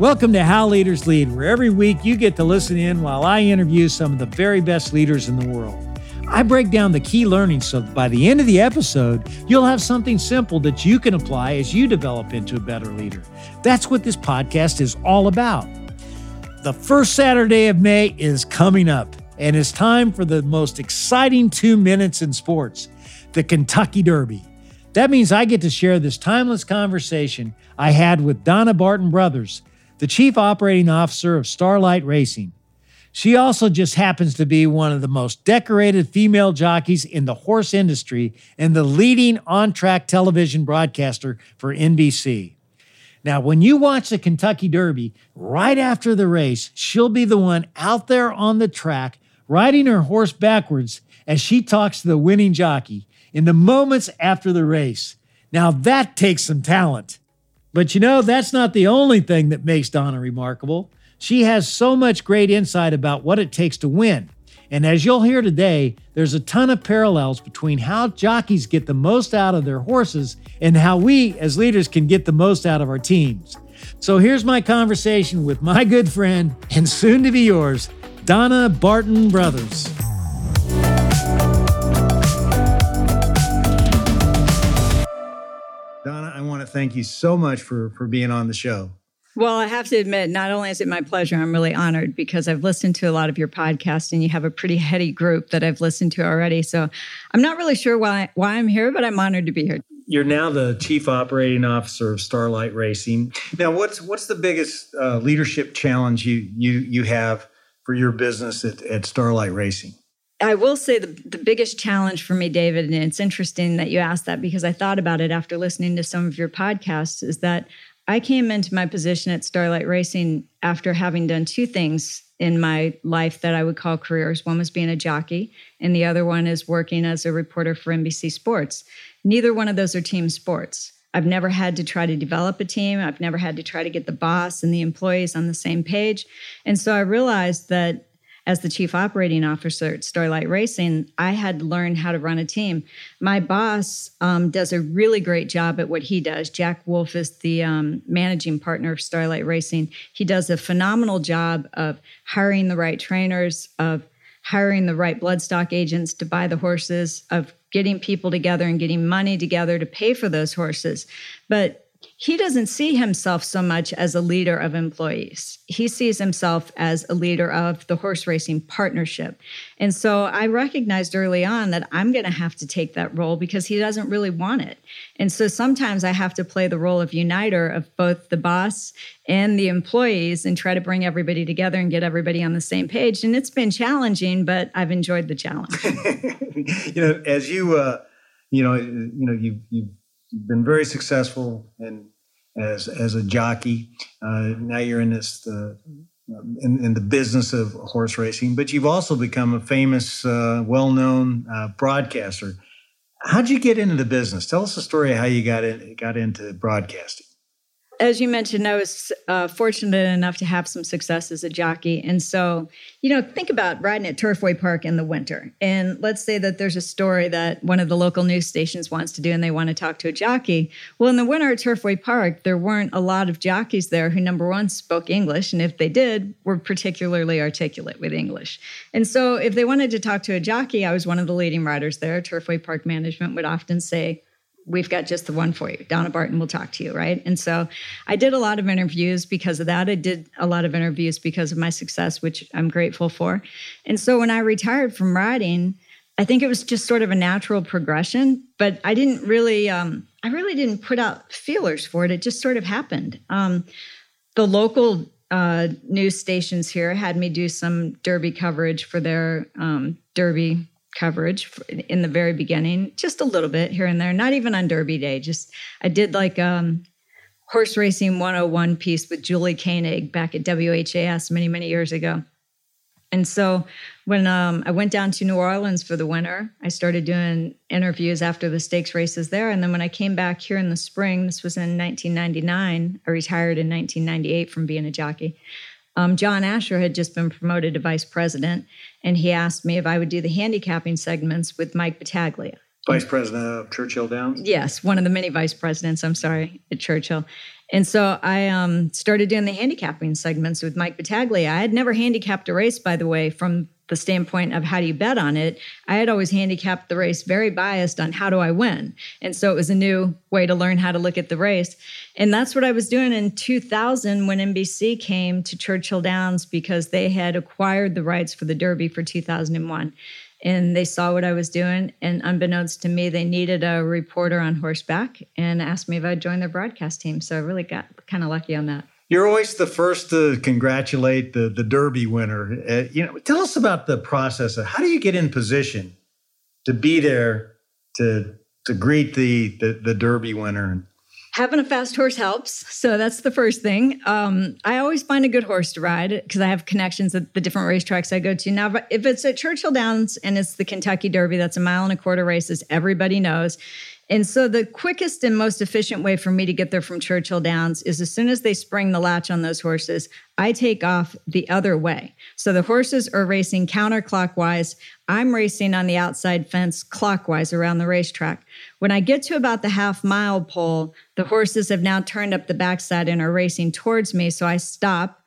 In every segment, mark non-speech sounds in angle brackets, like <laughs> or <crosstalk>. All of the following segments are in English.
Welcome to How Leaders Lead, where every week you get to listen in while I interview some of the very best leaders in the world. I break down the key learnings so by the end of the episode, you'll have something simple that you can apply as you develop into a better leader. That's what this podcast is all about. The first Saturday of May is coming up, and it's time for the most exciting two minutes in sports the Kentucky Derby. That means I get to share this timeless conversation I had with Donna Barton Brothers the chief operating officer of Starlight Racing. She also just happens to be one of the most decorated female jockeys in the horse industry and the leading on track television broadcaster for NBC. Now, when you watch the Kentucky Derby, right after the race, she'll be the one out there on the track riding her horse backwards as she talks to the winning jockey in the moments after the race. Now, that takes some talent. But you know, that's not the only thing that makes Donna remarkable. She has so much great insight about what it takes to win. And as you'll hear today, there's a ton of parallels between how jockeys get the most out of their horses and how we as leaders can get the most out of our teams. So here's my conversation with my good friend and soon to be yours, Donna Barton Brothers. Want to thank you so much for for being on the show. Well, I have to admit, not only is it my pleasure, I'm really honored because I've listened to a lot of your podcast and you have a pretty heady group that I've listened to already. So I'm not really sure why why I'm here, but I'm honored to be here. You're now the chief operating officer of Starlight Racing. Now, what's what's the biggest uh, leadership challenge you you you have for your business at, at Starlight Racing? I will say the, the biggest challenge for me, David, and it's interesting that you asked that because I thought about it after listening to some of your podcasts, is that I came into my position at Starlight Racing after having done two things in my life that I would call careers. One was being a jockey, and the other one is working as a reporter for NBC Sports. Neither one of those are team sports. I've never had to try to develop a team. I've never had to try to get the boss and the employees on the same page. And so I realized that as the chief operating officer at Starlight Racing, I had learned how to run a team. My boss um, does a really great job at what he does. Jack Wolf is the um, managing partner of Starlight Racing. He does a phenomenal job of hiring the right trainers, of hiring the right bloodstock agents to buy the horses, of getting people together and getting money together to pay for those horses. But he doesn't see himself so much as a leader of employees. He sees himself as a leader of the horse racing partnership. And so I recognized early on that I'm going to have to take that role because he doesn't really want it. And so sometimes I have to play the role of uniter of both the boss and the employees and try to bring everybody together and get everybody on the same page. And it's been challenging, but I've enjoyed the challenge. <laughs> you know, as you, uh, you know, you know, you you've been very successful and as as a jockey. Uh, now you're in this uh, in, in, the business of horse racing, but you've also become a famous, uh, well-known uh, broadcaster. How'd you get into the business? Tell us the story of how you got in, got into broadcasting as you mentioned, I was uh, fortunate enough to have some success as a jockey. And so, you know, think about riding at Turfway Park in the winter. And let's say that there's a story that one of the local news stations wants to do and they want to talk to a jockey. Well, in the winter at Turfway Park, there weren't a lot of jockeys there who, number one, spoke English. And if they did, were particularly articulate with English. And so, if they wanted to talk to a jockey, I was one of the leading riders there. Turfway Park management would often say, we've got just the one for you. Donna Barton will talk to you, right? And so I did a lot of interviews because of that. I did a lot of interviews because of my success, which I'm grateful for. And so when I retired from writing, I think it was just sort of a natural progression, but I didn't really, um, I really didn't put out feelers for it. It just sort of happened. Um, the local uh, news stations here had me do some derby coverage for their um, derby coverage in the very beginning, just a little bit here and there, not even on Derby Day. Just I did like um horse racing 101 piece with Julie Koenig back at WHAS many, many years ago. And so when um, I went down to New Orleans for the winter, I started doing interviews after the stakes races there. And then when I came back here in the spring, this was in 1999, I retired in 1998 from being a jockey. Um, John Asher had just been promoted to vice president, and he asked me if I would do the handicapping segments with Mike Battaglia. Vice president of Churchill Downs? Yes, one of the many vice presidents, I'm sorry, at Churchill. And so I um, started doing the handicapping segments with Mike Battaglia. I had never handicapped a race, by the way, from the standpoint of how do you bet on it. I had always handicapped the race very biased on how do I win. And so it was a new way to learn how to look at the race. And that's what I was doing in 2000 when NBC came to Churchill Downs because they had acquired the rights for the Derby for 2001 and they saw what I was doing. And unbeknownst to me, they needed a reporter on horseback and asked me if I'd join their broadcast team. So I really got kind of lucky on that. You're always the first to congratulate the the Derby winner. Uh, you know, tell us about the process of how do you get in position to be there to to greet the the, the Derby winner having a fast horse helps. So that's the first thing. Um, I always find a good horse to ride because I have connections at the different racetracks I go to. Now, if it's at Churchill Downs and it's the Kentucky Derby, that's a mile and a quarter races, everybody knows. And so the quickest and most efficient way for me to get there from Churchill Downs is as soon as they spring the latch on those horses, I take off the other way. So the horses are racing counterclockwise. I'm racing on the outside fence clockwise around the racetrack. When I get to about the half mile pole, the horses have now turned up the backside and are racing towards me. So I stop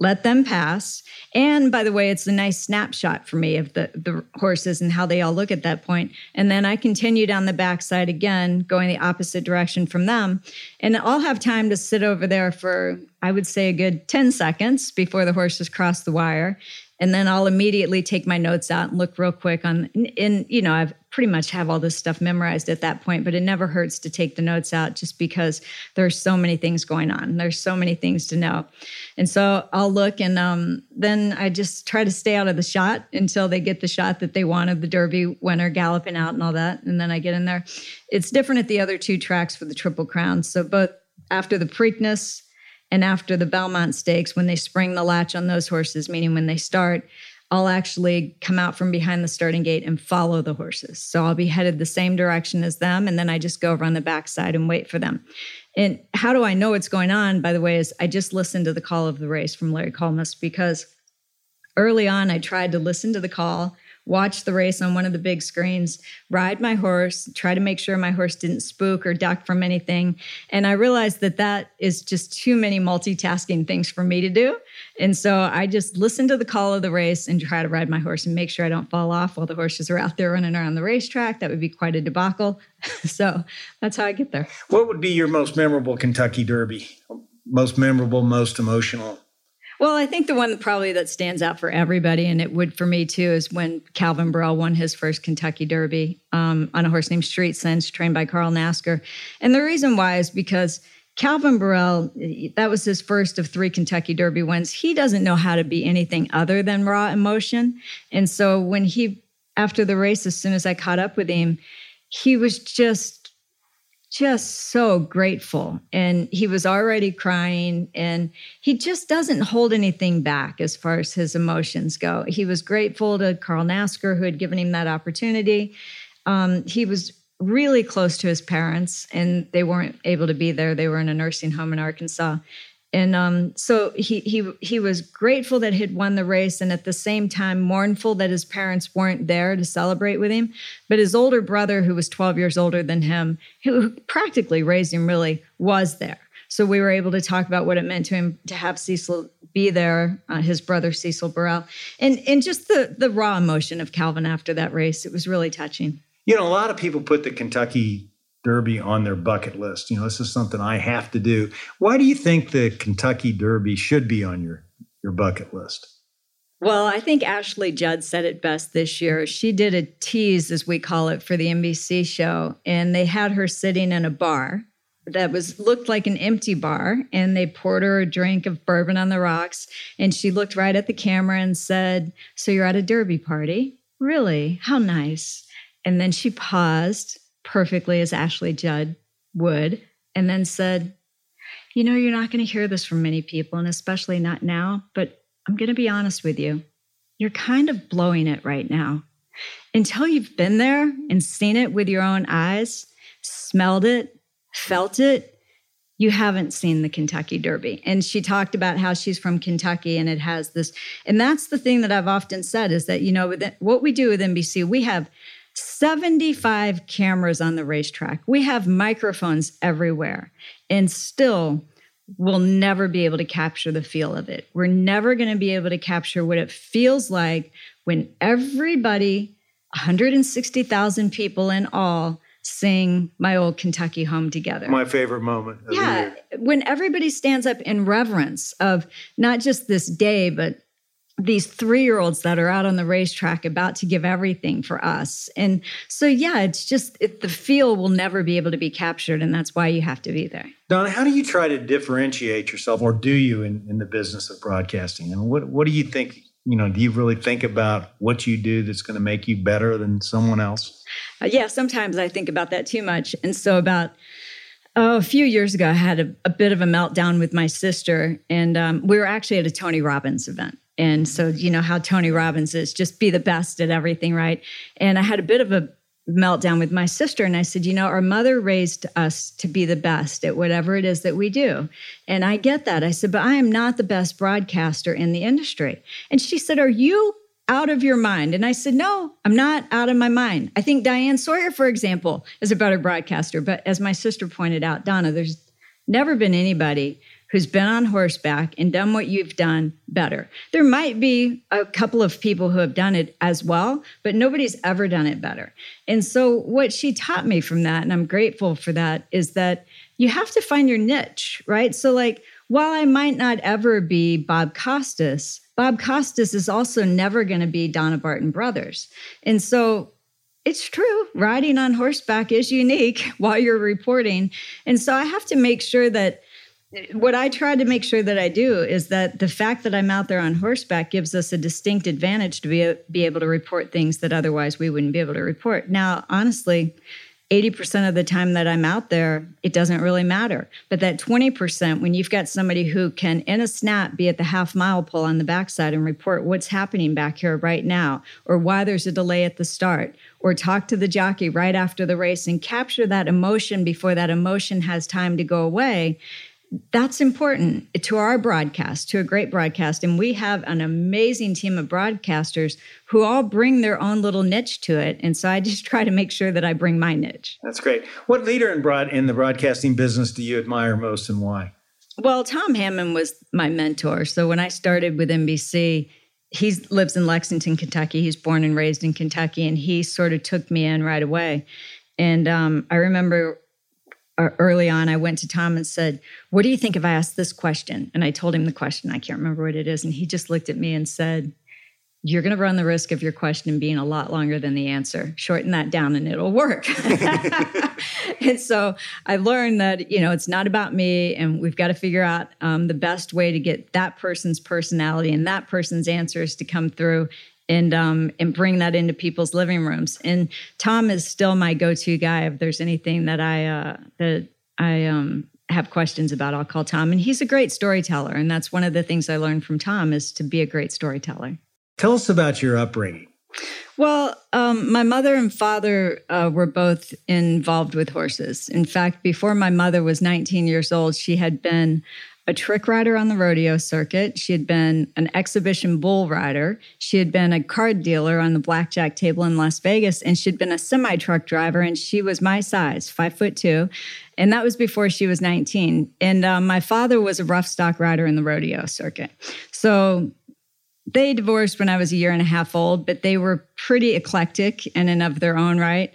let them pass. And by the way, it's a nice snapshot for me of the, the horses and how they all look at that point. And then I continue down the backside again, going the opposite direction from them. And I'll have time to sit over there for, I would say, a good 10 seconds before the horses cross the wire and then I'll immediately take my notes out and look real quick on in you know I've pretty much have all this stuff memorized at that point but it never hurts to take the notes out just because there's so many things going on. There's so many things to know. And so I'll look and um, then I just try to stay out of the shot until they get the shot that they want of the Derby winner galloping out and all that and then I get in there. It's different at the other two tracks for the Triple Crown. So both after the Preakness and after the Belmont Stakes, when they spring the latch on those horses, meaning when they start, I'll actually come out from behind the starting gate and follow the horses. So I'll be headed the same direction as them. And then I just go over on the backside and wait for them. And how do I know what's going on, by the way, is I just listened to the call of the race from Larry Collmus because early on I tried to listen to the call watch the race on one of the big screens, ride my horse, try to make sure my horse didn't spook or duck from anything. And I realized that that is just too many multitasking things for me to do. And so I just listen to the call of the race and try to ride my horse and make sure I don't fall off while the horses are out there running around the racetrack. That would be quite a debacle. <laughs> so that's how I get there. What would be your most memorable Kentucky Derby? Most memorable, most emotional? Well, I think the one probably that stands out for everybody, and it would for me too, is when Calvin Borel won his first Kentucky Derby um, on a horse named Street Sense, trained by Carl Nafzger. And the reason why is because Calvin Borel, that was his first of three Kentucky Derby wins. He doesn't know how to be anything other than raw emotion. And so when he, after the race, as soon as I caught up with him, he was just just so grateful. And he was already crying, and he just doesn't hold anything back as far as his emotions go. He was grateful to Carl Nafzger, who had given him that opportunity. Um, he was really close to his parents, and they weren't able to be there. They were in a nursing home in Arkansas and um, so he he he was grateful that he'd won the race, and at the same time mournful that his parents weren't there to celebrate with him. But his older brother, who was 12 years older than him, who practically raised him, really was there. So we were able to talk about what it meant to him to have Cecil be there, uh, his brother Cecil Borel, and and just the the raw emotion of Calvin after that race. It was really touching. You know, a lot of people put the Kentucky Derby on their bucket list. You know, this is something I have to do. Why do you think the Kentucky Derby should be on your your bucket list? Well, I think Ashley Judd said it best this year. She did a tease, as we call it, for the NBC show, and they had her sitting in a bar that was looked like an empty bar, and they poured her a drink of bourbon on the rocks, and she looked right at the camera and said, "So you're at a Derby party? Really? How nice." And then she paused perfectly as Ashley Judd would, and then said, You know, you're not going to hear this from many people, and especially not now, but I'm going to be honest with you. You're kind of blowing it right now. Until you've been there and seen it with your own eyes, smelled it, felt it, you haven't seen the Kentucky Derby. And she talked about how she's from Kentucky and it has this. And that's the thing that I've often said is that, you know, what we do with NBC, we have 75 cameras on the racetrack. We have microphones everywhere. And still, we'll never be able to capture the feel of it. We're never going to be able to capture what it feels like when everybody, 160,000 people in all, sing My Old Kentucky Home together. My favorite moment. yeah. When everybody stands up in reverence of not just this day, but these three year olds that are out on the racetrack about to give everything for us. And so, yeah, it's just it, the feel will never be able to be captured. And that's why you have to be there. Donna, how do you try to differentiate yourself, or do you in, in the business of broadcasting? And what, what do you think? You know, do you really think about what you do that's going to make you better than someone else? Uh, yeah, sometimes I think about that too much. And so, about Oh, a few years ago, I had a, a, bit of a meltdown with my sister, and um, we were actually at a Tony Robbins event. And so, you know how Tony Robbins is just be the best at everything, right? And I had a bit of a meltdown with my sister. And I said, You know, our mother raised us to be the best at whatever it is that we do. And I get that. I said, But I am not the best broadcaster in the industry. And she said, Are you out of your mind? And I said, No, I'm not out of my mind. I think Diane Sawyer, for example, is a better broadcaster. But as my sister pointed out, Donna, there's never been anybody who's been on horseback and done what you've done better. There might be a couple of people who have done it as well, but nobody's ever done it better. And so, what she taught me from that, and I'm grateful for that, is that you have to find your niche, right? So, like, while I might not ever be Bob Costas, Bob Costas is also never going to be Donna Barton Brothers. And so, it's true. Riding on horseback is unique <laughs> while you're reporting. And so I have to make sure that what I try to make sure that I do is that the fact that I'm out there on horseback gives us a distinct advantage to be, be able to report things that otherwise we wouldn't be able to report. Now, honestly, 80% of the time that I'm out there, it doesn't really matter. But that 20%, when you've got somebody who can, in a snap, be at the half mile pull on the backside and report what's happening back here right now, or why there's a delay at the start, or talk to the jockey right after the race and capture that emotion before that emotion has time to go away, that's important to our broadcast, to a great broadcast. And we have an amazing team of broadcasters who all bring their own little niche to it. And so I just try to make sure that I bring my niche. That's great. What leader in broad in the broadcasting business do you admire most and why? Well, Tom Hammond was my mentor. So when I started with NBC, he lives in Lexington, Kentucky. He's born and raised in Kentucky, and he sort of took me in right away. And um, I remember early on, I went to Tom and said, What do you think if I ask this question? And I told him the question. I can't remember what it is. And he just looked at me and said, You're going to run the risk of your question being a lot longer than the answer. Shorten that down and it'll work. <laughs> and so I learned that, you know, it's not about me. And we've got to figure out um, the best way to get that person's personality and that person's answers to come through and um, and bring that into people's living rooms. And Tom is still my go-to guy. If there's anything that I uh, that I um, have questions about, I'll call Tom. And he's a great storyteller, and that's one of the things I learned from Tom is to be a great storyteller. Tell us about your upbringing. Well, um, my mother and father uh, were both involved with horses. In fact, before my mother was 19 years old, she had been a trick rider on the rodeo circuit. She had been an exhibition bull rider. She had been a card dealer on the blackjack table in Las Vegas, and she'd been a semi truck driver. And she was my size, five foot two, and that was before she was 19. And um, my father was a rough stock rider in the rodeo circuit. So they divorced when I was a year and a half old, but they were pretty eclectic in and of their own right.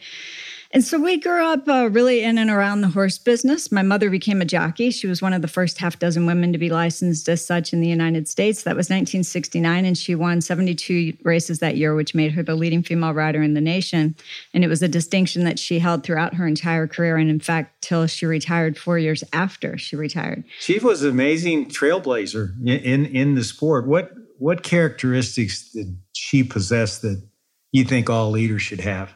And so we grew up uh, really in and around the horse business. My mother became a jockey. She was one of the first half dozen women to be licensed as such in the United States. That was 1969, and she won 72 races that year, which made her the leading female rider in the nation. And it was a distinction that she held throughout her entire career, and in fact, till she retired four years after she retired. She was an amazing trailblazer in in the sport. What what characteristics did she possess that you think all leaders should have?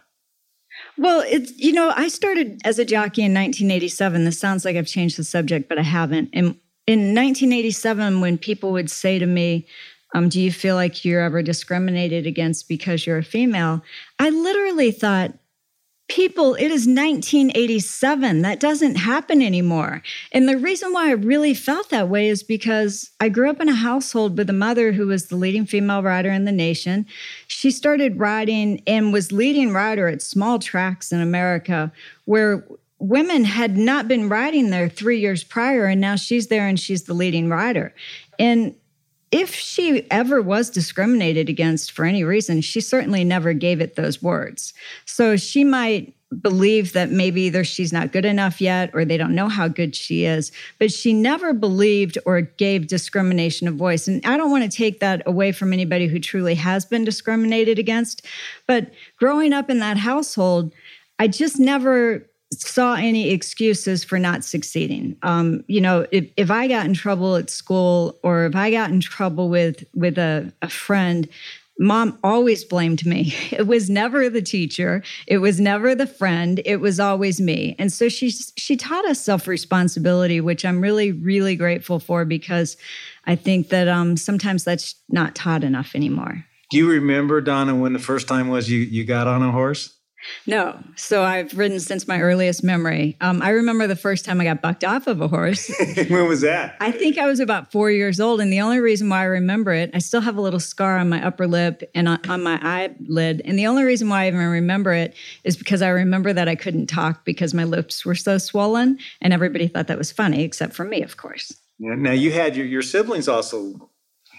Well, it's, you know, I started as a jockey in 1987. This sounds like I've changed the subject, but I haven't. And in 1987, when people would say to me, um, Do you feel like you're ever discriminated against because you're a female? I literally thought, people, it is 1987. That doesn't happen anymore. And the reason why I really felt that way is because I grew up in a household with a mother who was the leading female rider in the nation. She started riding and was leading rider at small tracks in America where women had not been riding there three years prior, and now she's there and she's the leading rider. And if she ever was discriminated against for any reason, she certainly never gave it those words. So she might believe that maybe either she's not good enough yet or they don't know how good she is, but she never believed or gave discrimination a voice. And I don't want to take that away from anybody who truly has been discriminated against. But growing up in that household, I just never saw any excuses for not succeeding. Um, you know, if, if I got in trouble at school or if I got in trouble with with a, a friend, mom always blamed me. <laughs> It was never the teacher, it was never the friend, it was always me. And so she she taught us self-responsibility, which I'm really really grateful for because I think that um, sometimes that's not taught enough anymore. Do you remember Donna when the first time was you you got on a horse? No. So I've ridden since my earliest memory. Um, I remember the first time I got bucked off of a horse. <laughs> when was that? I think I was about four years old. And the only reason why I remember it, I still have a little scar on my upper lip and on, on my eyelid. And the only reason why I even remember it is because I remember that I couldn't talk because my lips were so swollen. And everybody thought that was funny, except for me, of course. Yeah. Now you had your, your siblings also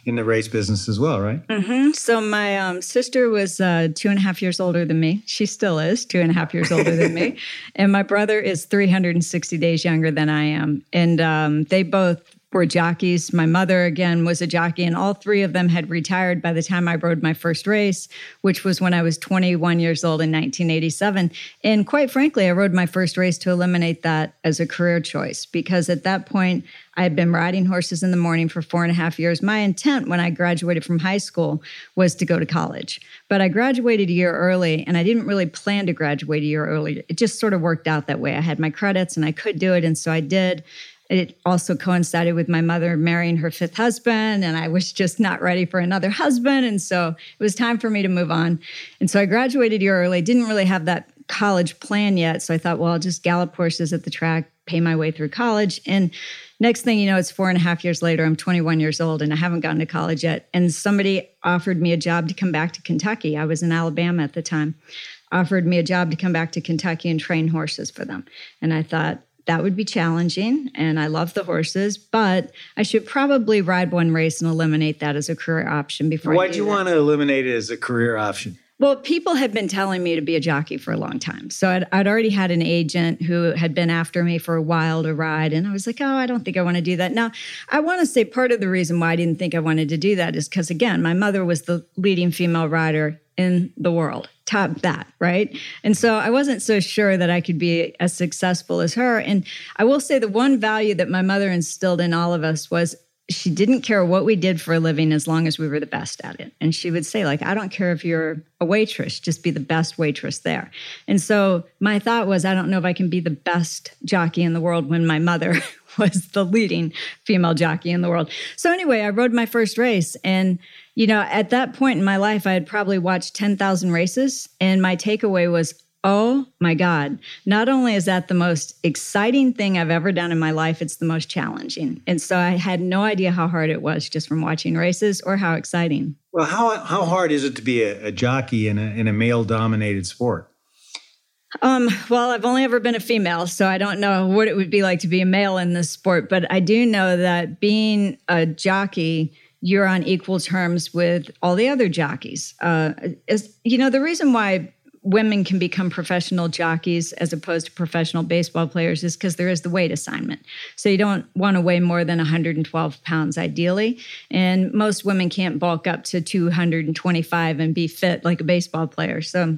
in the race business as well, right? Mm-hmm. So my um, sister was uh, two and a half years older than me. She still is two and a half years older than me, <laughs> and my brother is 360 days younger than I am. And um, they both were jockeys. My mother, again, was a jockey, and all three of them had retired by the time I rode my first race, which was when I was 21 years old in 1987. And quite frankly, I rode my first race to eliminate that as a career choice because at that point, I had been riding horses in the morning for four and a half years. My intent when I graduated from high school was to go to college, but I graduated a year early and I didn't really plan to graduate a year early. It just sort of worked out that way. I had my credits and I could do it. And so I did. It also coincided with my mother marrying her fifth husband, and I was just not ready for another husband. And so it was time for me to move on. And so I graduated year early, didn't really have that college plan yet. So I thought, well, I'll just gallop horses at the track, pay my way through college. And next thing you know, it's four and a half years later. I'm 21 years old and I haven't gotten to college yet. And somebody offered me a job to come back to Kentucky. I was in Alabama at the time. Offered me a job to come back to Kentucky and train horses for them. And I thought, that would be challenging and I love the horses, but I should probably ride one race and eliminate that as a career option before Why'd you that. want to eliminate it as a career option? Well, people had been telling me to be a jockey for a long time. So I'd, I'd, already had an agent who had been after me for a while to ride. And I was like, oh, I don't think I want to do that. Now, I want to say part of the reason why I didn't think I wanted to do that is because, again, my mother was the leading female rider in the world top that right? And so i wasn't so sure that i could be as successful as her. And i will say the one value that my mother instilled in all of us was she didn't care what we did for a living as long as we were the best at it. And she would say like i don't care if you're a waitress just be the best waitress there. And so my thought was i don't know if i can be the best jockey in the world when my mother <laughs> was the leading female jockey in the world. So anyway i rode my first race and you know, at that point in my life, I had probably watched 10,000 races, and my takeaway was, oh my God, not only is that the most exciting thing I've ever done in my life, it's the most challenging. And so I had no idea how hard it was just from watching races or how exciting. Well, how, how hard is it to be a, a jockey in a, in a male dominated sport? Um, well, I've only ever been a female, so I don't know what it would be like to be a male in this sport, but I do know that being a jockey you're on equal terms with all the other jockeys. Uh, is, you know, the reason why women can become professional jockeys as opposed to professional baseball players is because there is the weight assignment. So you don't want to weigh more than 112 pounds ideally. And most women can't bulk up to 225 and be fit like a baseball player. So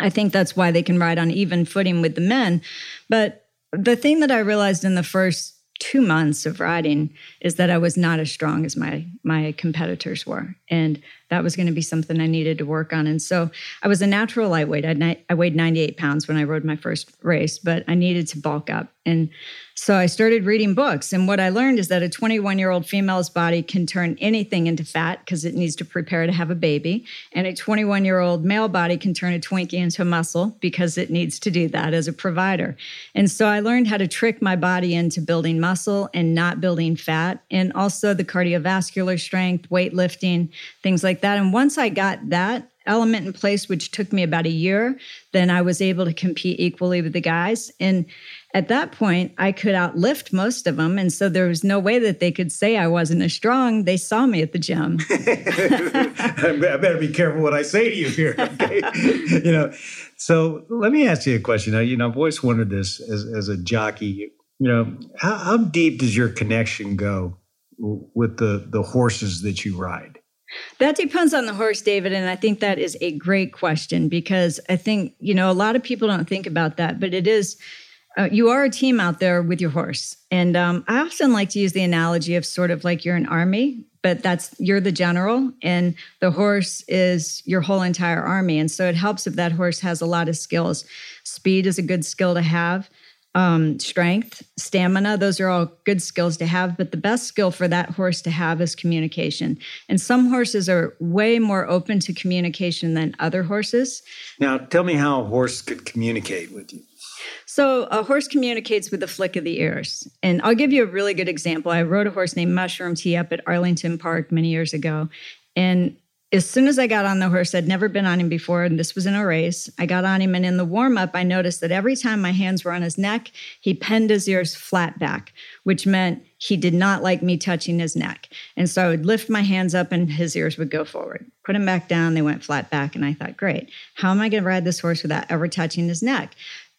I think that's why they can ride on even footing with the men. But the thing that I realized in the first two months of riding is that I was not as strong as my my competitors were. And that was going to be something I needed to work on. And so I was a natural lightweight. I, I weighed 98 pounds when I rode my first race, but I needed to bulk up. And so I started reading books. And what I learned is that a 21 year old female's body can turn anything into fat because it needs to prepare to have a baby. And a 21 year old male body can turn a Twinkie into muscle because it needs to do that as a provider. And so I learned how to trick my body into building muscle and not building fat, and also the cardiovascular strength, weightlifting, things like that. And once I got that, element in place, which took me about a year, then I was able to compete equally with the guys. And at that point, I could outlift most of them. And so there was no way that they could say I wasn't as strong. They saw me at the gym. <laughs> <laughs> I better be careful what I say to you here. Okay. <laughs> you know, so let me ask you a question. Now, you know, I've always wondered this as, as a jockey, you know, how, how deep does your connection go with the, the horses that you ride? That depends on the horse, David. And I think that is a great question because I think, you know, a lot of people don't think about that, but it is, uh, you are a team out there with your horse. And um, I often like to use the analogy of sort of like you're an army, but that's you're the general and the horse is your whole entire army. And so it helps if that horse has a lot of skills. Speed is a good skill to have um, strength, stamina. Those are all good skills to have, but the best skill for that horse to have is communication. And some horses are way more open to communication than other horses. Now, tell me how a horse could communicate with you. So, a horse communicates with the flick of the ears. And I'll give you a really good example. I rode a horse named Mushroom Tea up at Arlington Park many years ago. And as soon as I got on the horse, I'd never been on him before, and this was in a race. I got on him, and in the warm up, I noticed that every time my hands were on his neck, he penned his ears flat back, which meant he did not like me touching his neck. And so I would lift my hands up, and his ears would go forward. Put him back down, they went flat back. And I thought, great, how am I going to ride this horse without ever touching his neck?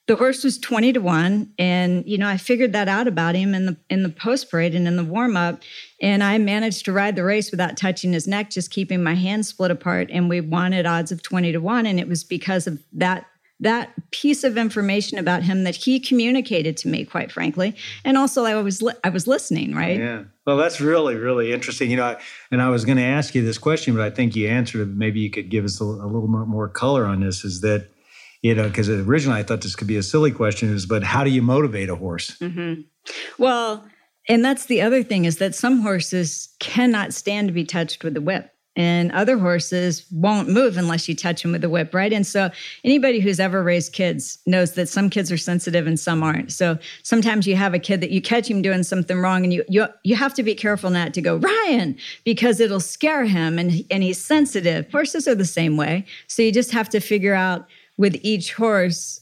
the horse was 20 to 1 and you know i figured that out about him in the in the post parade and in the warm up and i managed to ride the race without touching his neck just keeping my hands split apart. And we won at odds of 20 to 1 and it was because of that that piece of information about him that he communicated to me quite frankly. And also i was li- i was listening right? Yeah. Well that's really really interesting. You know I, and i was going to ask you this question but i think you answered it. Maybe you could give us a, a little more, more color on this. Is that you know, because originally I thought this could be a silly question, is but how do you motivate a horse? Mm-hmm. Well, and that's the other thing is that some horses cannot stand to be touched with the whip. And other horses won't move unless you touch them with the whip, right? And so, anybody who's ever raised kids knows that some kids are sensitive and some aren't. So, sometimes you have a kid that you catch him doing something wrong, and you you you have to be careful not to go Ryan because it'll scare him, and and he's sensitive. Horses are the same way. So you just have to figure out with each horse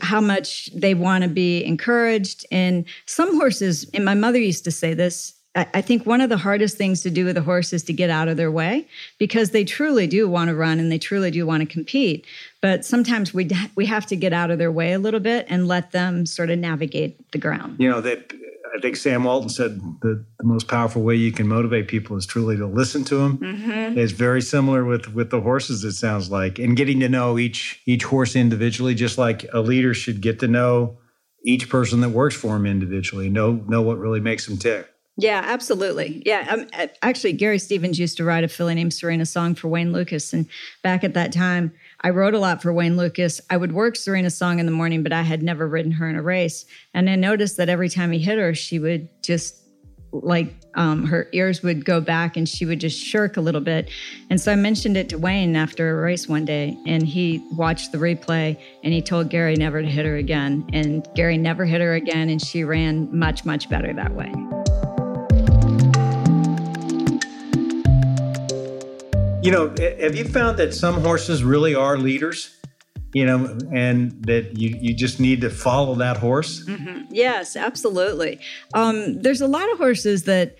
how much they want to be encouraged. And some horses, and my mother used to say this, I think one of the hardest things to do with a horse is to get out of their way because they truly do want to run and they truly do want to compete. But sometimes we we have to get out of their way a little bit and let them sort of navigate the ground. You know, that I think Sam Walton said the, the most powerful way you can motivate people is truly to listen to them. Mm-hmm. It's very similar with with the horses. It sounds like, and getting to know each each horse individually, just like a leader should get to know each person that works for him individually. Know know what really makes them tick. Yeah, absolutely. Yeah, um, actually, Gary Stevens used to write a filly named Serena song for Wayne Lukas, and back at that time, I wrote a lot for Wayne Lukas. I would work Serena's Song in the morning, but I had never ridden her in a race. And I noticed that every time he hit her, she would just like um, her ears would go back and she would just shirk a little bit. And so I mentioned it to Wayne after a race one day, and he watched the replay and he told Gary never to hit her again. And Gary never hit her again, and she ran much, much better that way. You know, have you found that some horses really are leaders? You know, and that you you just need to follow that horse. Mm-hmm. Yes, absolutely. Um, there's a lot of horses that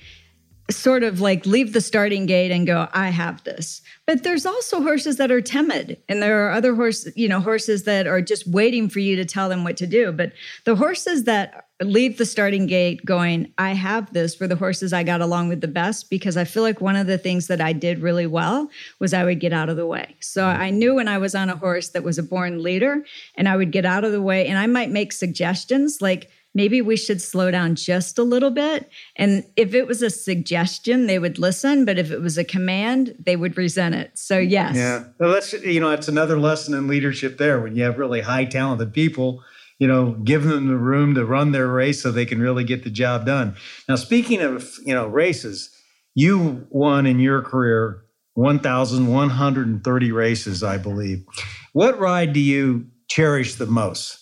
sort of like leave the starting gate and go, I have this. But there's also horses that are timid. And there are other horses, you know, horses that are just waiting for you to tell them what to do. But the horses that leave the starting gate going, I have this for the horses I got along with the best because I feel like one of the things that I did really well was I would get out of the way. So mm-hmm. I knew when I was on a horse that was a born leader and I would get out of the way and I might make suggestions like, maybe we should slow down just a little bit. And if it was a suggestion, they would listen. But if it was a command, they would resent it. So, mm-hmm. yes. Yeah. Well, that's, you know, it's another lesson in leadership there when you have really high talented people you know, give them the room to run their race so they can really get the job done. Now, speaking of, you know, races, you won in your career 1,130 races, I believe. What ride do you cherish the most?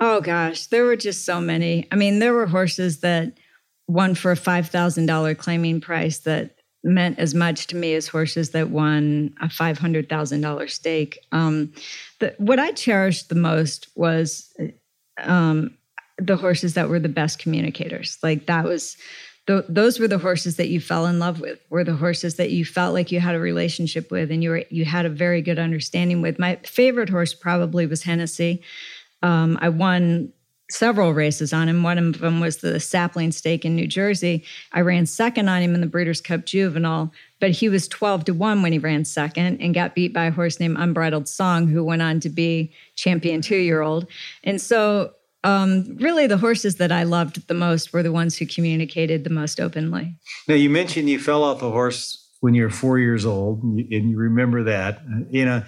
Oh, gosh, there were just so many. I mean, there were horses that won for a $5,000 claiming price that meant as much to me as horses that won a $500,000 stake. Um, what I cherished the most was um, the horses that were the best communicators. Like that was, those were the horses that you fell in love with. Were the horses that you felt like you had a relationship with, and you were you had a very good understanding with. My favorite horse probably was Hennessy. Um, I won several races on him. One of them was the Sapling Stake in New Jersey. I ran second on him in the Breeders' Cup Juvenile, but he was 12 to 1 when he ran second and got beat by a horse named Unbridled Song, who went on to be champion two year old. And so, um, really, the horses that I loved the most were the ones who communicated the most openly. Now, you mentioned you fell off a horse when you were four years old, and you remember that. You know,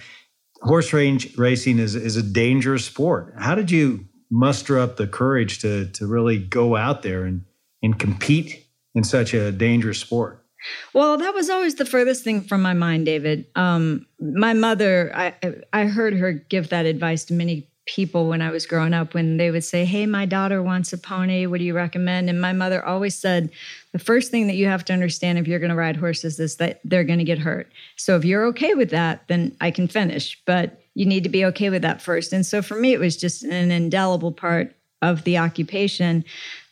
horse range racing is, is a dangerous sport. How did you muster up the courage to to really go out there and and compete in such a dangerous sport? Well, that was always the furthest thing from my mind, David. Um, my mother, I I heard her give that advice to many people when I was growing up when they would say, Hey, my daughter wants a pony. What do you recommend? And my mother always said, The first thing that you have to understand if you're going to ride horses is that they're going to get hurt. So if you're okay with that, then I can finish. But you need to be okay with that first. And so for me, it was just an indelible part of the occupation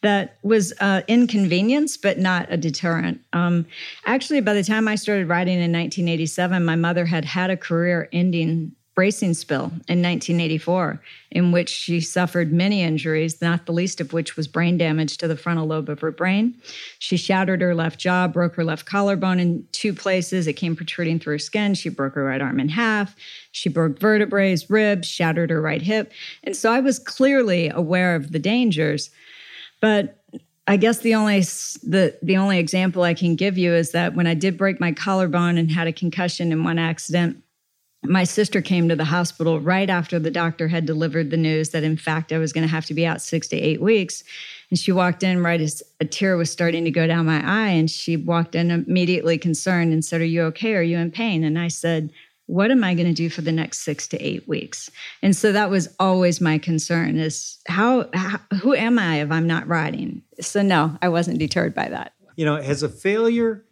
that was uh, inconvenience, but not a deterrent. Um, actually, by the time I started writing in 1987, my mother had had a career ending racing spill in 1984, in which she suffered many injuries, not the least of which was brain damage to the frontal lobe of her brain. She shattered her left jaw, broke her left collarbone in two places. It came protruding through her skin. She broke her right arm in half. She broke vertebrae, ribs, shattered her right hip. And so I was clearly aware of the dangers. But I guess the only the the only example I can give you is that when I did break my collarbone and had a concussion in one accident, my sister came to the hospital right after the doctor had delivered the news that in fact I was going to have to be out 6 to 8 weeks. And she walked in right as a tear was starting to go down my eye and she walked in immediately concerned and said are you okay? Are you in pain? And I said what am I going to do for the next 6 to 8 weeks? And so that was always my concern is how, how who am I if I'm not riding? So no I wasn't deterred by that. You know has a failure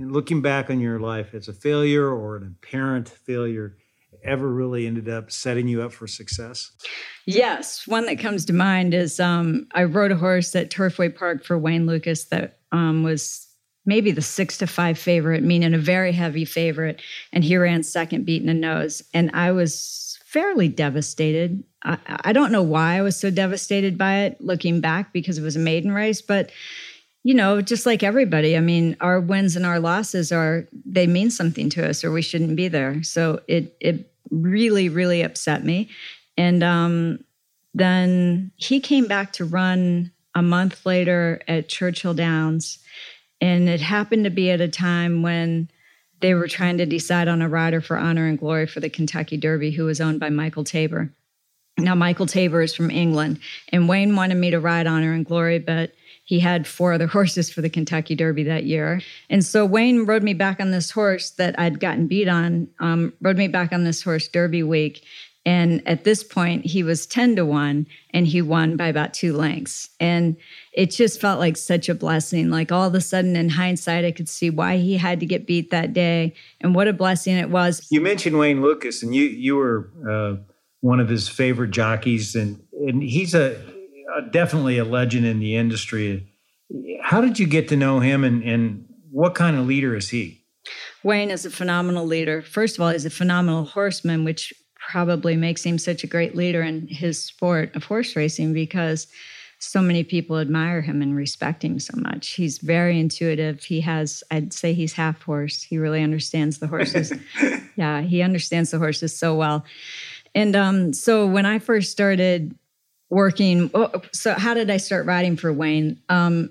looking back on your life as a failure or an apparent failure ever really ended up setting you up for success? Yes. One that comes to mind is um, I rode a horse at Turfway Park for Wayne Lukas that um, was maybe the six to five favorite, meaning a very heavy favorite. And he ran second, beating a nose. And I was fairly devastated. I, I don't know why I was so devastated by it looking back because it was a maiden race, but you know, just like everybody, I mean, our wins and our losses are they mean something to us or we shouldn't be there. So it it really, really upset me. And um, then he came back to run a month later at Churchill Downs. And it happened to be at a time when they were trying to decide on a rider for Honor and Glory for the Kentucky Derby, who was owned by Michael Tabor. Now, Michael Tabor is from England, and Wayne wanted me to ride Honor and Glory, but he had four other <laughs> horses for the Kentucky Derby that year. And so Wayne rode me back on this horse that I'd gotten beat on, um, rode me back on this horse Derby week. And at this point, he was 10 to 1 and he won by about two lengths. And it just felt like such a blessing. Like all of a sudden, in hindsight, I could see why he had to get beat that day and what a blessing it was. You mentioned Wayne Lukas and you, you were uh, one of his favorite jockeys. And, and he's a definitely a legend in the industry. How did you get to know him and, and what kind of leader is he? Wayne is a phenomenal leader. First of all, he's a phenomenal horseman, which probably makes him such a great leader in his sport of horse racing because so many people admire him and respect him so much. He's very intuitive. He has, I'd say he's half horse. He really understands the horses. <laughs> yeah, he understands the horses so well. And um, so when I first started working. Oh, so, how did I start riding for Wayne? Um,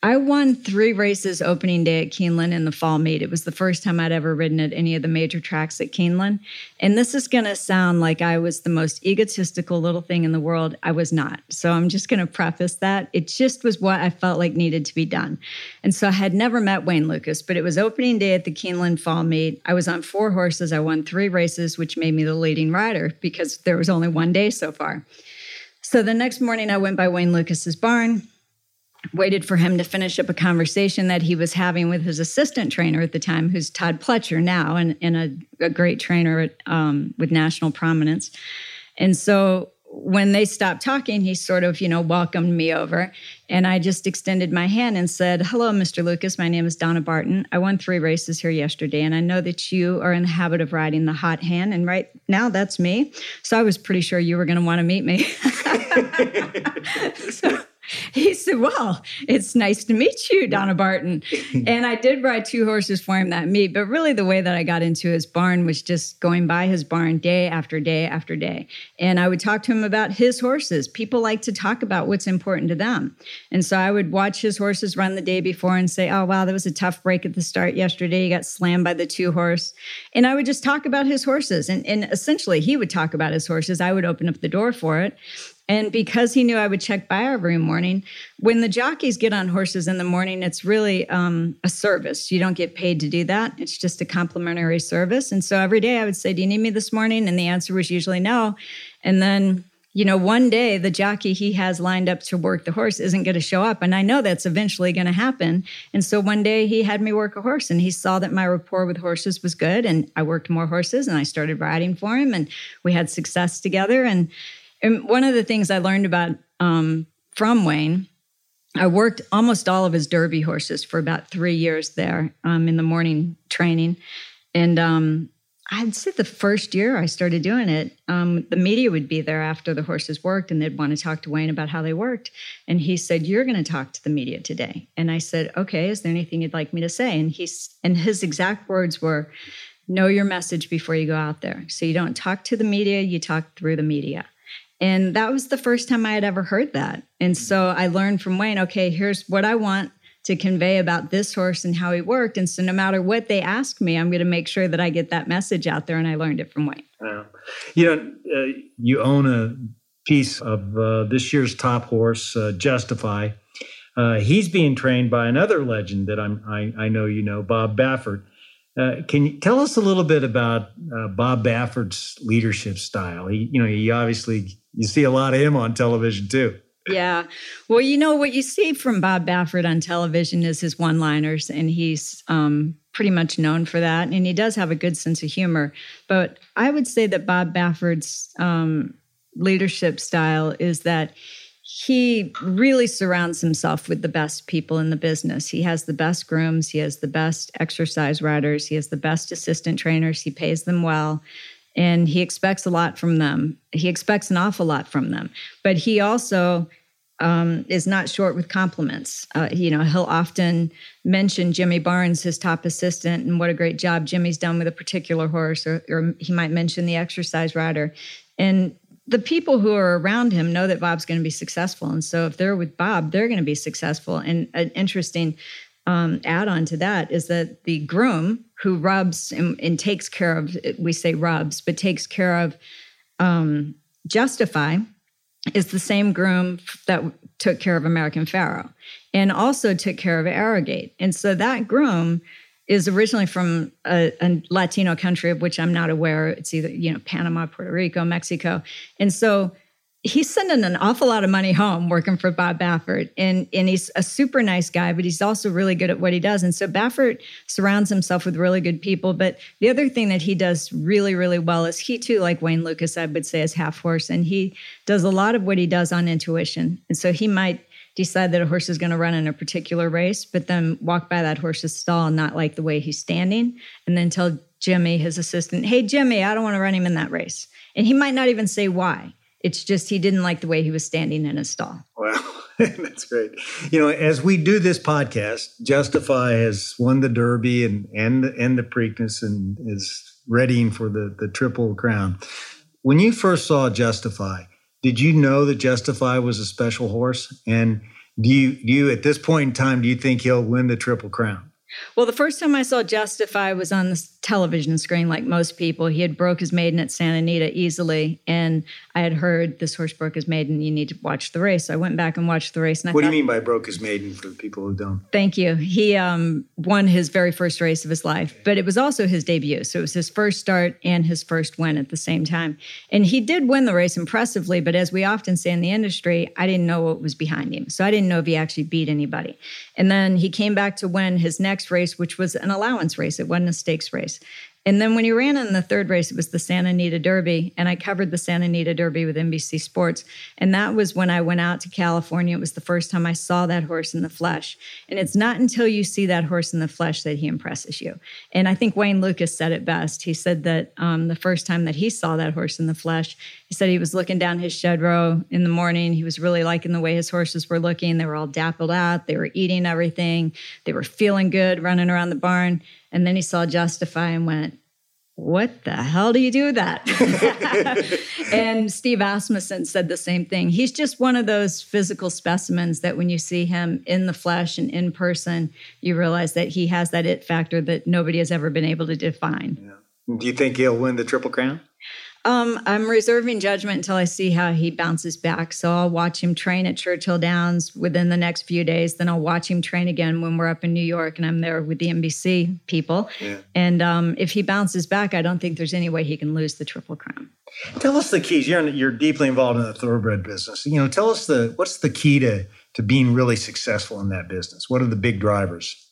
I won three races opening day at Keeneland in the fall meet. It was the first time I'd ever ridden at any of the major tracks at Keeneland. And this is going to sound like I was the most egotistical little thing in the world. I was not. So I'm just going to preface that. It just was what I felt like needed to be done. And so I had never met Wayne Lukas, but it was opening day at the Keeneland fall meet. I was on four horses. I won three races, which made me the leading rider because there was only one day so far. So the next morning, I went by Wayne Lukas's barn waited for him to finish up a conversation that he was having with his assistant trainer at the time, who's Todd Pletcher now, and, and a, a great trainer um, with national prominence. And so when they stopped talking, he sort of, you know, welcomed me over. And I just extended my hand and said, Hello, Mr. Lukas. My name is Donna Barton. I won three races here yesterday, and I know that you are in the habit of riding the hot hand. And right now, that's me. So I was pretty sure you were going to want to meet me. <laughs> so <laughs> he said, Well, it's nice to meet you, Donna Barton. <laughs> and I did ride two horses for him that meet. But really, the way that I got into his barn was just going by his barn day after day after day. And I would talk to him about his horses. People like to talk about what's important to them. And so I would watch his horses run the day before and say, Oh, wow, that was a tough break at the start yesterday. You got slammed by the two horse. And I would just talk about his horses. And, and essentially, he would talk about his horses. I would open up the door for it. And because he knew I would check by every morning, when the jockeys get on horses in the morning, it's really um, a service. You don't get paid to do that. It's just a complimentary service. And so every day I would say, Do you need me this morning? And the answer was usually no. And then, you know, one day the jockey he has lined up to work the horse isn't going to show up. And I know that's eventually going to happen. And so one day he had me work a horse and he saw that my rapport with horses was good. And I worked more horses and I started riding for him. And we had success together. And and one of the things I learned about um, from Wayne, I worked almost all of his Derby horses for about three years there um, in the morning training. And um, I'd say the first year I started doing it, um, the media would be there after the horses worked and they'd want to talk to Wayne about how they worked. And he said, You're going to talk to the media today. And I said, Okay, is there anything you'd like me to say? And he's and his exact words were, Know your message before you go out there. So you don't talk to the media, you talk through the media. And that was the first time I had ever heard that. And so I learned from Wayne, okay, here's what I want to convey about this horse and how he worked. And so no matter what they ask me, I'm going to make sure that I get that message out there. And I learned it from Wayne. Wow. You know, uh, you own a piece of uh, this year's top horse, uh, Justify. Uh, he's being trained by another legend that I'm, I, I know you know, Bob Baffert. Uh, can you tell us a little bit about uh, Bob Baffert's leadership style? He, you know, he obviously you see a lot of him on television too. Yeah. Well, you know what you see from Bob Baffert on television is his one-liners, and he's um, pretty much known for that. And he does have a good sense of humor. But I would say that Bob Baffert's um, leadership style is that he really surrounds himself with the best people in the business. He has the best grooms, he has the best exercise riders, he has the best assistant trainers, he pays them well, and he expects a lot from them. He expects an awful lot from them. But he also um, is not short with compliments. Uh, you know, he'll often mention Jimmy Barnes, his top assistant, and what a great job Jimmy's done with a particular horse, or, or he might mention the exercise rider. And the people who are around him know that Bob's going to be successful. And so if they're with Bob, they're going to be successful. And an interesting um, add on to that is that the groom who rubs and, and, takes care of, we say rubs, but takes care of um, Justify is the same groom that took care of American Pharoah and also took care of Arrogate. And so that groom is originally from a, a, Latino country of which I'm not aware. It's either, you know, Panama, Puerto Rico, Mexico. And so he's sending an awful lot of money home working for Bob Baffert. And, and he's a super nice guy, but he's also really good at what he does. And so Baffert surrounds himself with really good people. But the other thing that he does really, really well is he too, like Wayne Lukas, I would say, is half horse. And he does a lot of what he does on intuition. And so he might decide that a horse is going to run in a particular race, but then walk by that horse's stall and not like the way he's standing, and then tell Jimmy, his assistant, hey, Jimmy, I don't want to run him in that race. And he might not even say why. It's just he didn't like the way he was standing in his stall. Wow. <laughs> That's great. You know, as we do this podcast, Justify has won the Derby and and and the Preakness and is readying for the the Triple Crown. When you first saw Justify, did you know that Justify was a special horse? And do you, do you at this point in time, do you think he'll win the Triple Crown? Well, the first time I saw Justify was on the television screen, like most people. He had broke his maiden at Santa Anita easily, and I had heard this horse broke his maiden. You need to watch the race. So I went back and watched the race. And I what thought, do you mean by broke his maiden for the people who don't? Thank you. He um, won his very first race of his life, but it was also his debut. So it was his first start and his first win at the same time. And he did win the race impressively, but as we often say in the industry, I didn't know what was behind him. So I didn't know if he actually beat anybody. And then he came back to win his next next race, which was an allowance race. It wasn't a stakes race. And then when he ran in the third race, it was the Santa Anita Derby. And I covered the Santa Anita Derby with NBC Sports. And that was when I went out to California. It was the first time I saw that horse in the flesh. And it's not until you see that horse in the flesh that he impresses you. And I think Wayne Lukas said it best. He said that um, the first time that he saw that horse in the flesh, he said he was looking down his shed row in the morning. He was really liking the way his horses were looking. They were all dappled out, they were eating everything, they were feeling good running around the barn. And then he saw Justify and went, what the hell do you do with that? <laughs> and Steve Asmussen said the same thing. He's just one of those physical specimens that when you see him in the flesh and in person, you realize that he has that it factor that nobody has ever been able to define. Yeah. Do you think he'll win the Triple Crown? Um, I'm reserving judgment until I see how he bounces back. So I'll watch him train at Churchill Downs within the next few days. Then I'll watch him train again when we're up in New York and I'm there with the NBC people. Yeah. And um, if he bounces back, I don't think there's any way he can lose the Triple Crown. Tell us the keys. You're you're deeply involved in the thoroughbred business. You know, tell us the what's the key to to being really successful in that business. What are the big drivers?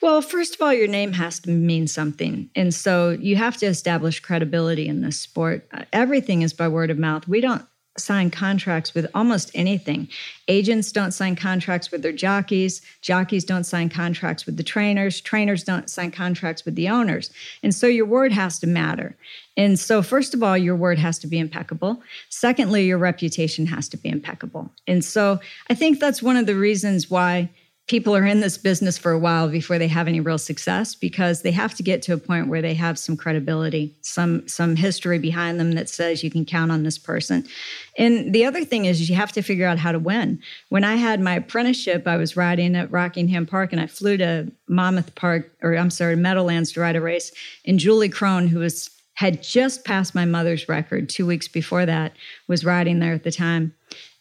Well, first of all, your name has to mean something. And so you have to establish credibility in this sport. Uh, everything is by word of mouth. We don't sign contracts with almost anything. Agents don't sign contracts with their jockeys. Jockeys don't sign contracts with the trainers. Trainers don't sign contracts with the owners. And so your word has to matter. And so, first of all, your word has to be impeccable. Secondly, your reputation has to be impeccable. And so, I think that's one of the reasons why people are in this business for a while before they have any real success because they have to get to a point where they have some credibility some some history behind them that says you can count on this person. And the other thing is you have to figure out how to win. When i had my apprenticeship i was riding at rockingham park and i flew to monmouth park or i'm sorry meadowlands to ride a race. And Julie Krone who was had just passed my mother's record two weeks before that was riding there at the time.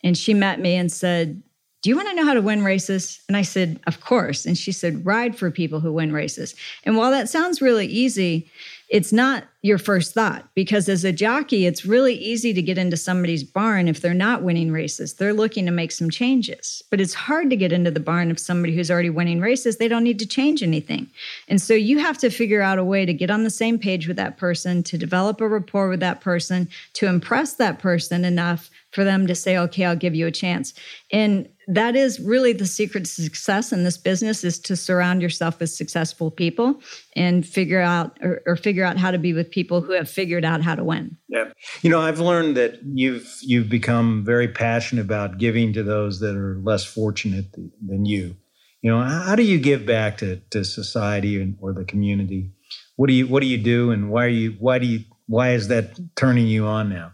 And she met me and said do you want to know how to win races? And I said, Of course. And she said, Ride for people who win races. And while that sounds really easy, it's not your first thought because as a jockey, it's really easy to get into somebody's barn if they're not winning races. They're looking to make some changes. But it's hard to get into the barn of somebody who's already winning races. They don't need to change anything. And so you have to figure out a way to get on the same page with that person, to develop a rapport with that person, to impress that person enough for them to say, okay, I'll give you a chance. And that is really the secret to success in this business is to surround yourself with successful people and figure out or, or, figure out how to be with people who have figured out how to win. Yeah. You know, I've learned that you've you've become very passionate about giving to those that are less fortunate than you. You know, how do you give back to, to society and, or the community? What do you what do you do and why are you why do you why is that turning you on now?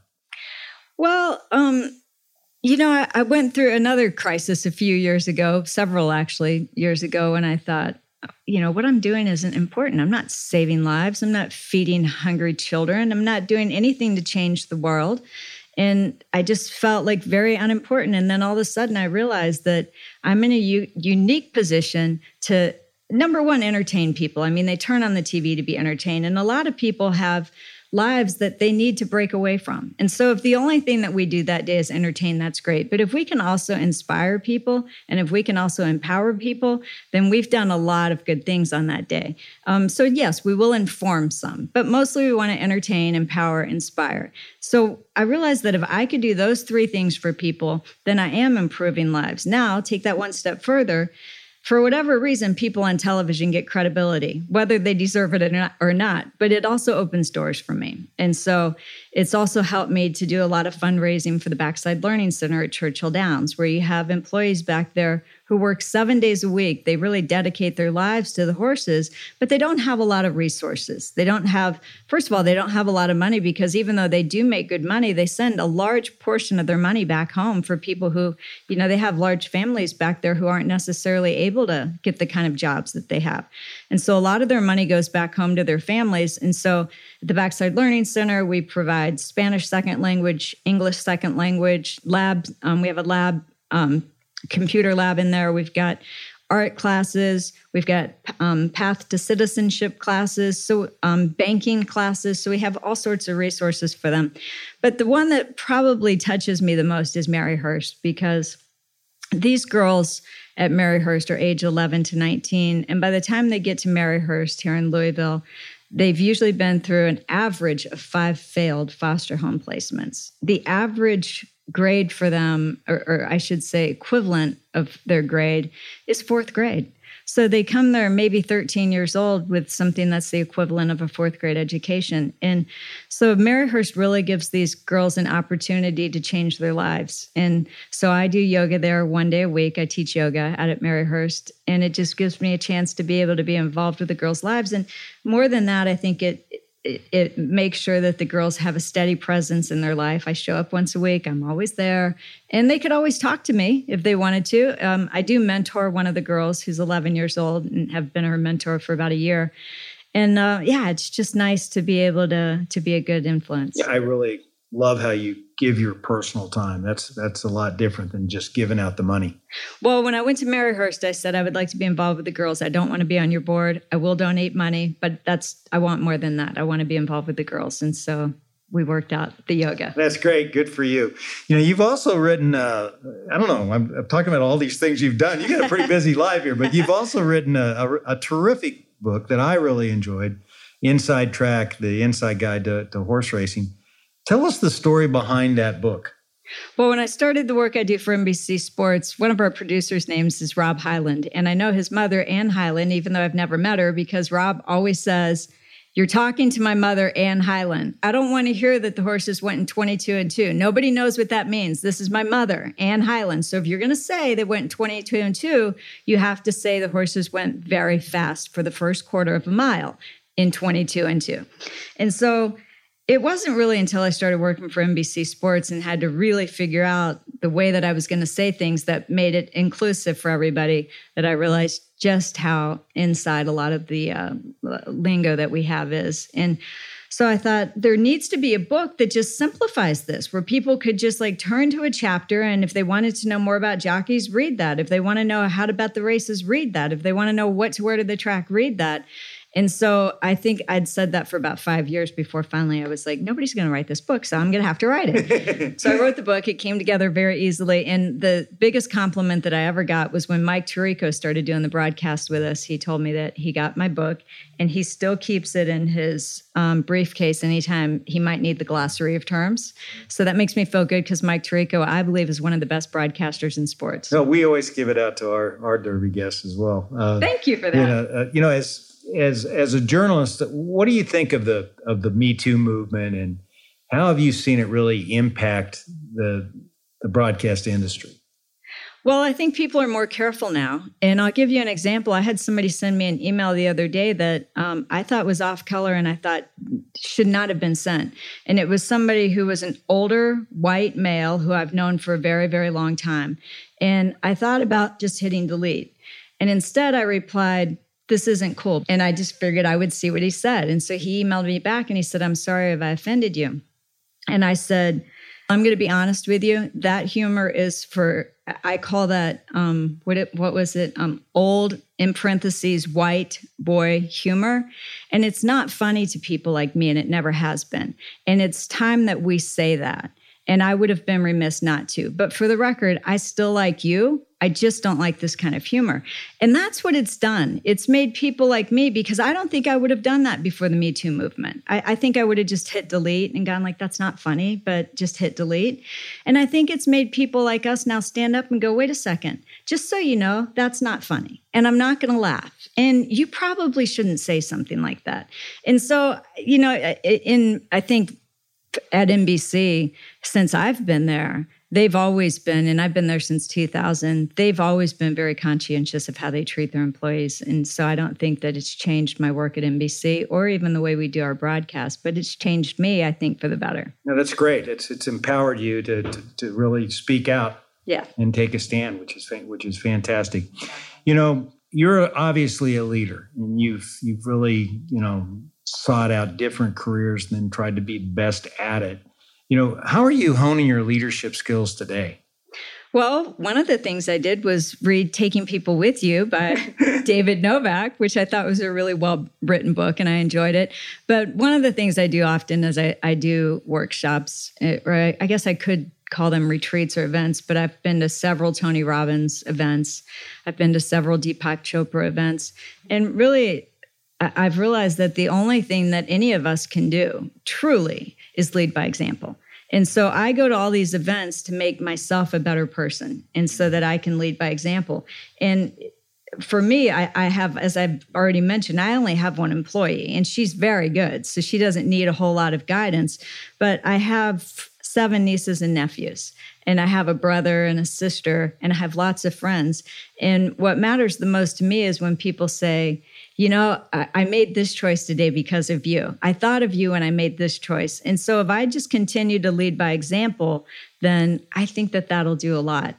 Well, um, you know, I, I went through another crisis a few years ago, several actually years ago, and I thought, you know, what I'm doing isn't important. I'm not saving lives. I'm not feeding hungry children. I'm not doing anything to change the world. And I just felt like very unimportant. And then all of a sudden, I realized that I'm in a u- unique position to number one, entertain people. I mean, they turn on the TV to be entertained. And a lot of people have lives that they need to break away from. And so, if the only thing that we do that day is entertain, that's great. But if we can also inspire people and if we can also empower people, then we've done a lot of good things on that day. Um, so, yes, we will inform some, but mostly we want to entertain, empower, inspire. So, I realized that if I could do those three things for people, then I am improving lives. Now, take that one step further for whatever reason, people on television get credibility, whether they deserve it or not, but it also opens doors for me. And so it's also helped me to do a lot of fundraising for the Backside Learning Center at Churchill Downs, where you have employees back there who work seven days a week. They really dedicate their lives to the horses, but they don't have a lot of resources. They don't have, first of all, they don't have a lot of money because even though they do make good money, they send a large portion of their money back home for people who, you know, they have large families back there who aren't necessarily able to get the kind of jobs that they have. And so a lot of their money goes back home to their families. And so at the Backside Learning Center, we provide Spanish second language, English second language lab. Um, we have a lab, um, computer lab in there. We've got art classes. We've got um, path to citizenship classes, so um, banking classes. So we have all sorts of resources for them. But the one that probably touches me the most is Mary Maryhurst because these girls at Mary Maryhurst are age 11 to 19. And by the time they get to Mary Maryhurst here in Louisville, they've usually been through an average of five failed foster home placements. The average grade for them, or, or I should say, equivalent of their grade, is fourth grade. So they come there maybe 13 years old with something that's the equivalent of a fourth grade education. And so Maryhurst really gives these girls an opportunity to change their lives. And so I do yoga there one day a week. I teach yoga out at Maryhurst, and it just gives me a chance to be able to be involved with the girls' lives. And more than that, I think it it, it, makes sure that the girls have a steady presence in their life. I show up once a week, I'm always there. And they could always talk to me if they wanted to. Um, I do mentor one of the girls who's 11 years old and have been her mentor for about a year. And uh, yeah, it's just nice to be able to to be a good influence. Yeah, I really love how you give your personal time. That's that's a lot different than just giving out the money. Well, when I went to Maryhurst, I said I would like to be involved with the girls. I don't want to be on your board. I will donate money, but that's I want more than that. I want to be involved with the girls, and so we worked out the yoga. That's great. Good for you. You know, you've also written. Uh, I don't know. I'm, I'm, talking about all these things you've done. You got a pretty busy <laughs> life here, but you've also written a, a, a terrific book that I really enjoyed. Inside Track, the Inside Guide to, to Horse Racing. Tell us the story behind that book. Well, when I started the work I do for NBC Sports, one of our producers' names is Rob Hyland. And I know his mother, Ann Hyland, even though I've never met her, because Rob always says, You're talking to my mother, Ann Hyland. I don't want to hear that the horses went in 22 and 2. Nobody knows what that means. This is my mother, Ann Hyland. So if you're going to say they went 22 and 2, you have to say the horses went very fast for the first quarter of a mile in 22 and 2. And so it wasn't really until I started working for NBC Sports and had to really figure out the way that I was going to say things that made it inclusive for everybody that I realized just how inside a lot of the uh, lingo that we have is. And so I thought there needs to be a book that just simplifies this, where people could just like turn to a chapter. And if they wanted to know more about jockeys, read that. If they want to know how to bet the races, read that. If they want to know what to wear to the track, read that. And so I think I'd said that for about five years before finally I was like, nobody's going to write this book, so I'm going to have to write it. <laughs> so I wrote the book. It came together very easily. And the biggest compliment that I ever got was when Mike Tirico started doing the broadcast with us. He told me that he got my book and he still keeps it in his um, briefcase anytime he might need the glossary of terms. So that makes me feel good because Mike Tirico, I believe, is one of the best broadcasters in sports. No, we always give it out to our, our Derby guests as well. Uh, Thank you for that. You know, uh, you know as as as a journalist, what do you think of the of the Me Too movement, and how have you seen it really impact the the broadcast industry? Well, I think people are more careful now. And I'll give you an example. I had somebody send me an email the other day that um, I thought was off color and I thought should not have been sent. And it was somebody who was an older white male who I've known for a very, very long time. And I thought about just hitting delete. And instead, I replied, this isn't cool. And I just figured I would see what he said. And so he emailed me back and he said, I'm sorry if I offended you. And I said, I'm going to be honest with you. That humor is for, I call that, um, what, it, what was it? Um, old, in parentheses, white boy humor. And it's not funny to people like me, and it never has been. And it's time that we say that. And I would have been remiss not to. But for the record, I still like you. I just don't like this kind of humor. And that's what it's done. It's made people like me because I don't think I would have done that before the Me Too movement. I, I, think I would have just hit delete and gone like, that's not funny, but just hit delete. And I think it's made people like us now stand up and go, wait a second, just so you know, that's not funny. And I'm not going to laugh. And you probably shouldn't say something like that. And so, you know, in I think at NBC, since I've been there, they've always been, and I've been there since 2000, they've always been very conscientious of how they treat their employees. And so I don't think that it's changed my work at NBC or even the way we do our broadcast, but it's changed me, I think, for the better. No, that's great. It's, it's empowered you to, to, to really speak out yeah. and take a stand, which is, which is fantastic. You know, you're obviously a leader and you've, you've really, you know, sought out different careers and then tried to be best at it. You know, how are you honing your leadership skills today? Well, one of the things I did was read Taking People With You by <laughs> David Novak, which I thought was a really well written book and I enjoyed it. But one of the things I do often is I, I do workshops, eh, or I, I guess I could call them retreats or events, but I've been to several Tony Robbins events. I've been to several Deepak Chopra events. And really, I've realized that the only thing that any of us can do truly is lead by example. And so I go to all these events to make myself a better person and so that I can lead by example. And for me, I, I, have, as I've already mentioned, I only have one employee and she's very good. So she doesn't need a whole lot of guidance. But I have seven nieces and nephews, and I have a brother and a sister, and I have lots of friends. And what matters the most to me is when people say, you know, I, I, made this choice today because of you. I thought of you and I made this choice. And so if I just continue to lead by example, then I think that that'll do a lot.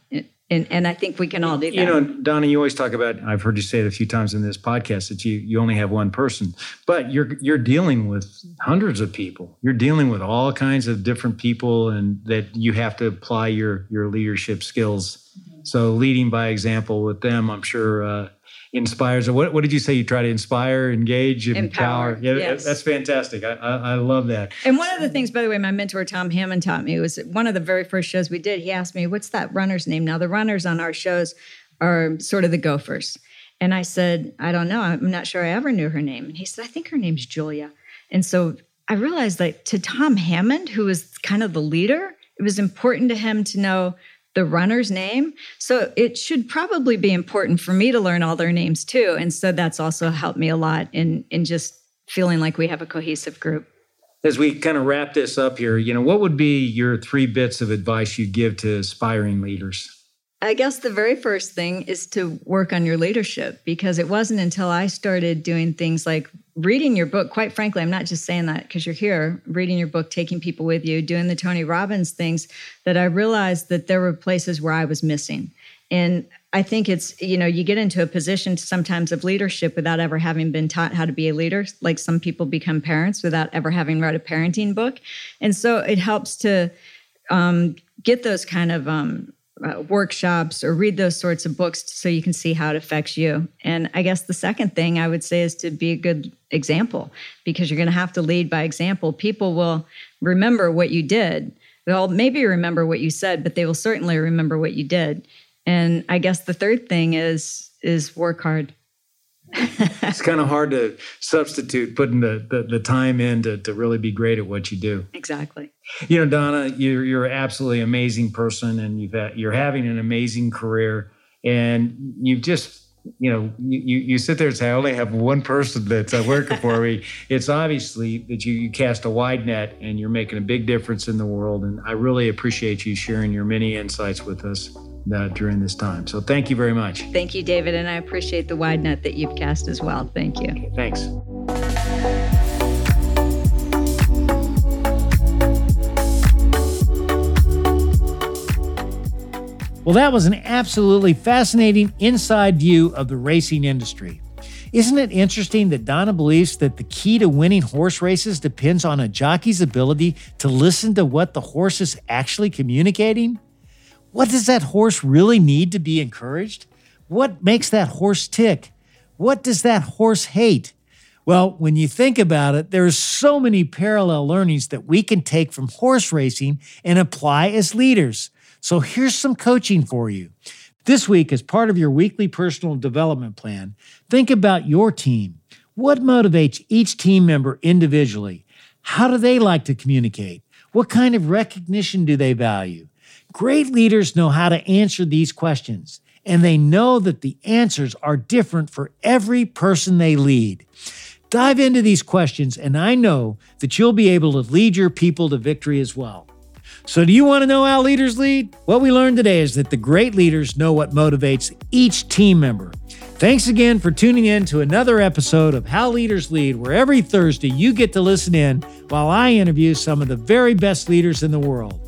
And, and I think we can all do that. You know, Donna, you always talk about, I've heard you say it a few times in this podcast that you, you only have one person, but you're, you're dealing with hundreds of people. You're dealing with all kinds of different people and that you have to apply your, your leadership skills. So leading by example with them, I'm sure, uh, inspires. What, what did you say? You try to inspire, engage, empower. empower. Yeah, yes. that's fantastic. I, I, I, love that. And one of the things, by the way, my mentor Tom Hammond taught me was one of the very first shows we did. He asked me, "What's that runner's name?" Now the runners on our shows are sort of the gophers, and I said, "I don't know. I'm not sure I ever knew her name." And he said, "I think her name's Julia." And so I realized that to Tom Hammond, who was kind of the leader, it was important to him to know the runner's name. So it should probably be important for me to learn all their names too. And so that's also helped me a lot in in just feeling like we have a cohesive group. As we kind of wrap this up here, you know, what would be your three bits of advice you'd give to aspiring leaders? I guess the very first thing is to work on your leadership because it wasn't until I started doing things like reading your book. Quite frankly, I'm not just saying that because you're here, reading your book, taking people with you, doing the Tony Robbins things, that I realized that there were places where I was missing. And I think it's, you know, you get into a position sometimes of leadership without ever having been taught how to be a leader. Like some people become parents without ever having read a parenting book. And so it helps to um, get those kind of um, uh, workshops or read those sorts of books so you can see how it affects you. And I guess the second thing I would say is to be a good example because you're going to have to lead by example. People will remember what you did. They'll maybe remember what you said, but they will certainly remember what you did. And I guess the third thing is is work hard it's kind of hard to substitute putting the, the, the, time in to, to really be great at what you do. Exactly. You know, Donna, you're, you're absolutely amazing person and you've had, you're having an amazing career and you've just, you know, you, you sit there and say, I only have one person that's uh, working for me. <laughs> It's obviously that you, you cast a wide net and you're making a big difference in the world. And I really appreciate you sharing your many insights with us uh, during this time. So thank you very much. Thank you, David. And I appreciate the wide net that you've cast as well. Thank you. Okay, thanks. Well, that was an absolutely fascinating inside view of the racing industry. Isn't it interesting that Donna believes that the key to winning horse races depends on a jockey's ability to listen to what the horse is actually communicating? What does that horse really need to be encouraged? What makes that horse tick? What does that horse hate? Well, when you think about it, there are so many parallel learnings that we can take from horse racing and apply as leaders. So here's some coaching for you. This week, as part of your weekly personal development plan, think about your team. What motivates each team member individually? How do they like to communicate? What kind of recognition do they value? Great leaders know how to answer these questions, and they know that the answers are different for every person they lead. Dive into these questions, and I know that you'll be able to lead your people to victory as well. So, do you want to know how leaders lead? What we learned today is that the great leaders know what motivates each team member. Thanks again for tuning in to another episode of How Leaders Lead, where every Thursday you get to listen in while I interview some of the very best leaders in the world.